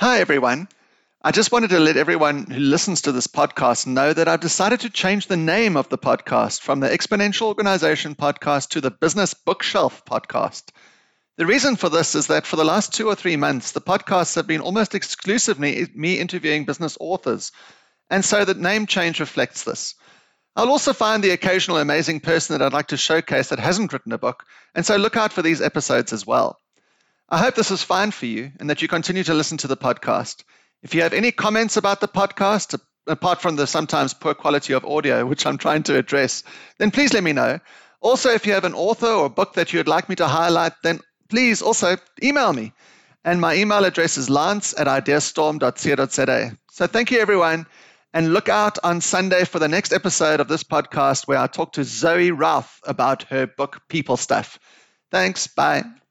Hi, everyone. I just wanted to let everyone who listens to this podcast know that I've decided to change the name of the podcast from the Exponential Organization podcast to the Business Bookshelf podcast. The reason for this is that for the last two or three months, the podcasts have been almost exclusively me interviewing business authors. And so the name change reflects this. I'll also find the occasional amazing person that I'd like to showcase that hasn't written a book, and so look out for these episodes as well. I hope this is fine for you and that you continue to listen to the podcast. If you have any comments about the podcast, apart from the sometimes poor quality of audio, which I'm trying to address, then please let me know. Also, if you have an author or book that you'd like me to highlight, then please also email me. And my email address is lance at ideastorm.co.za. So thank you, everyone. And look out on Sunday for the next episode of this podcast where I talk to Zoe Routh about her book, People Stuff. Thanks. Bye.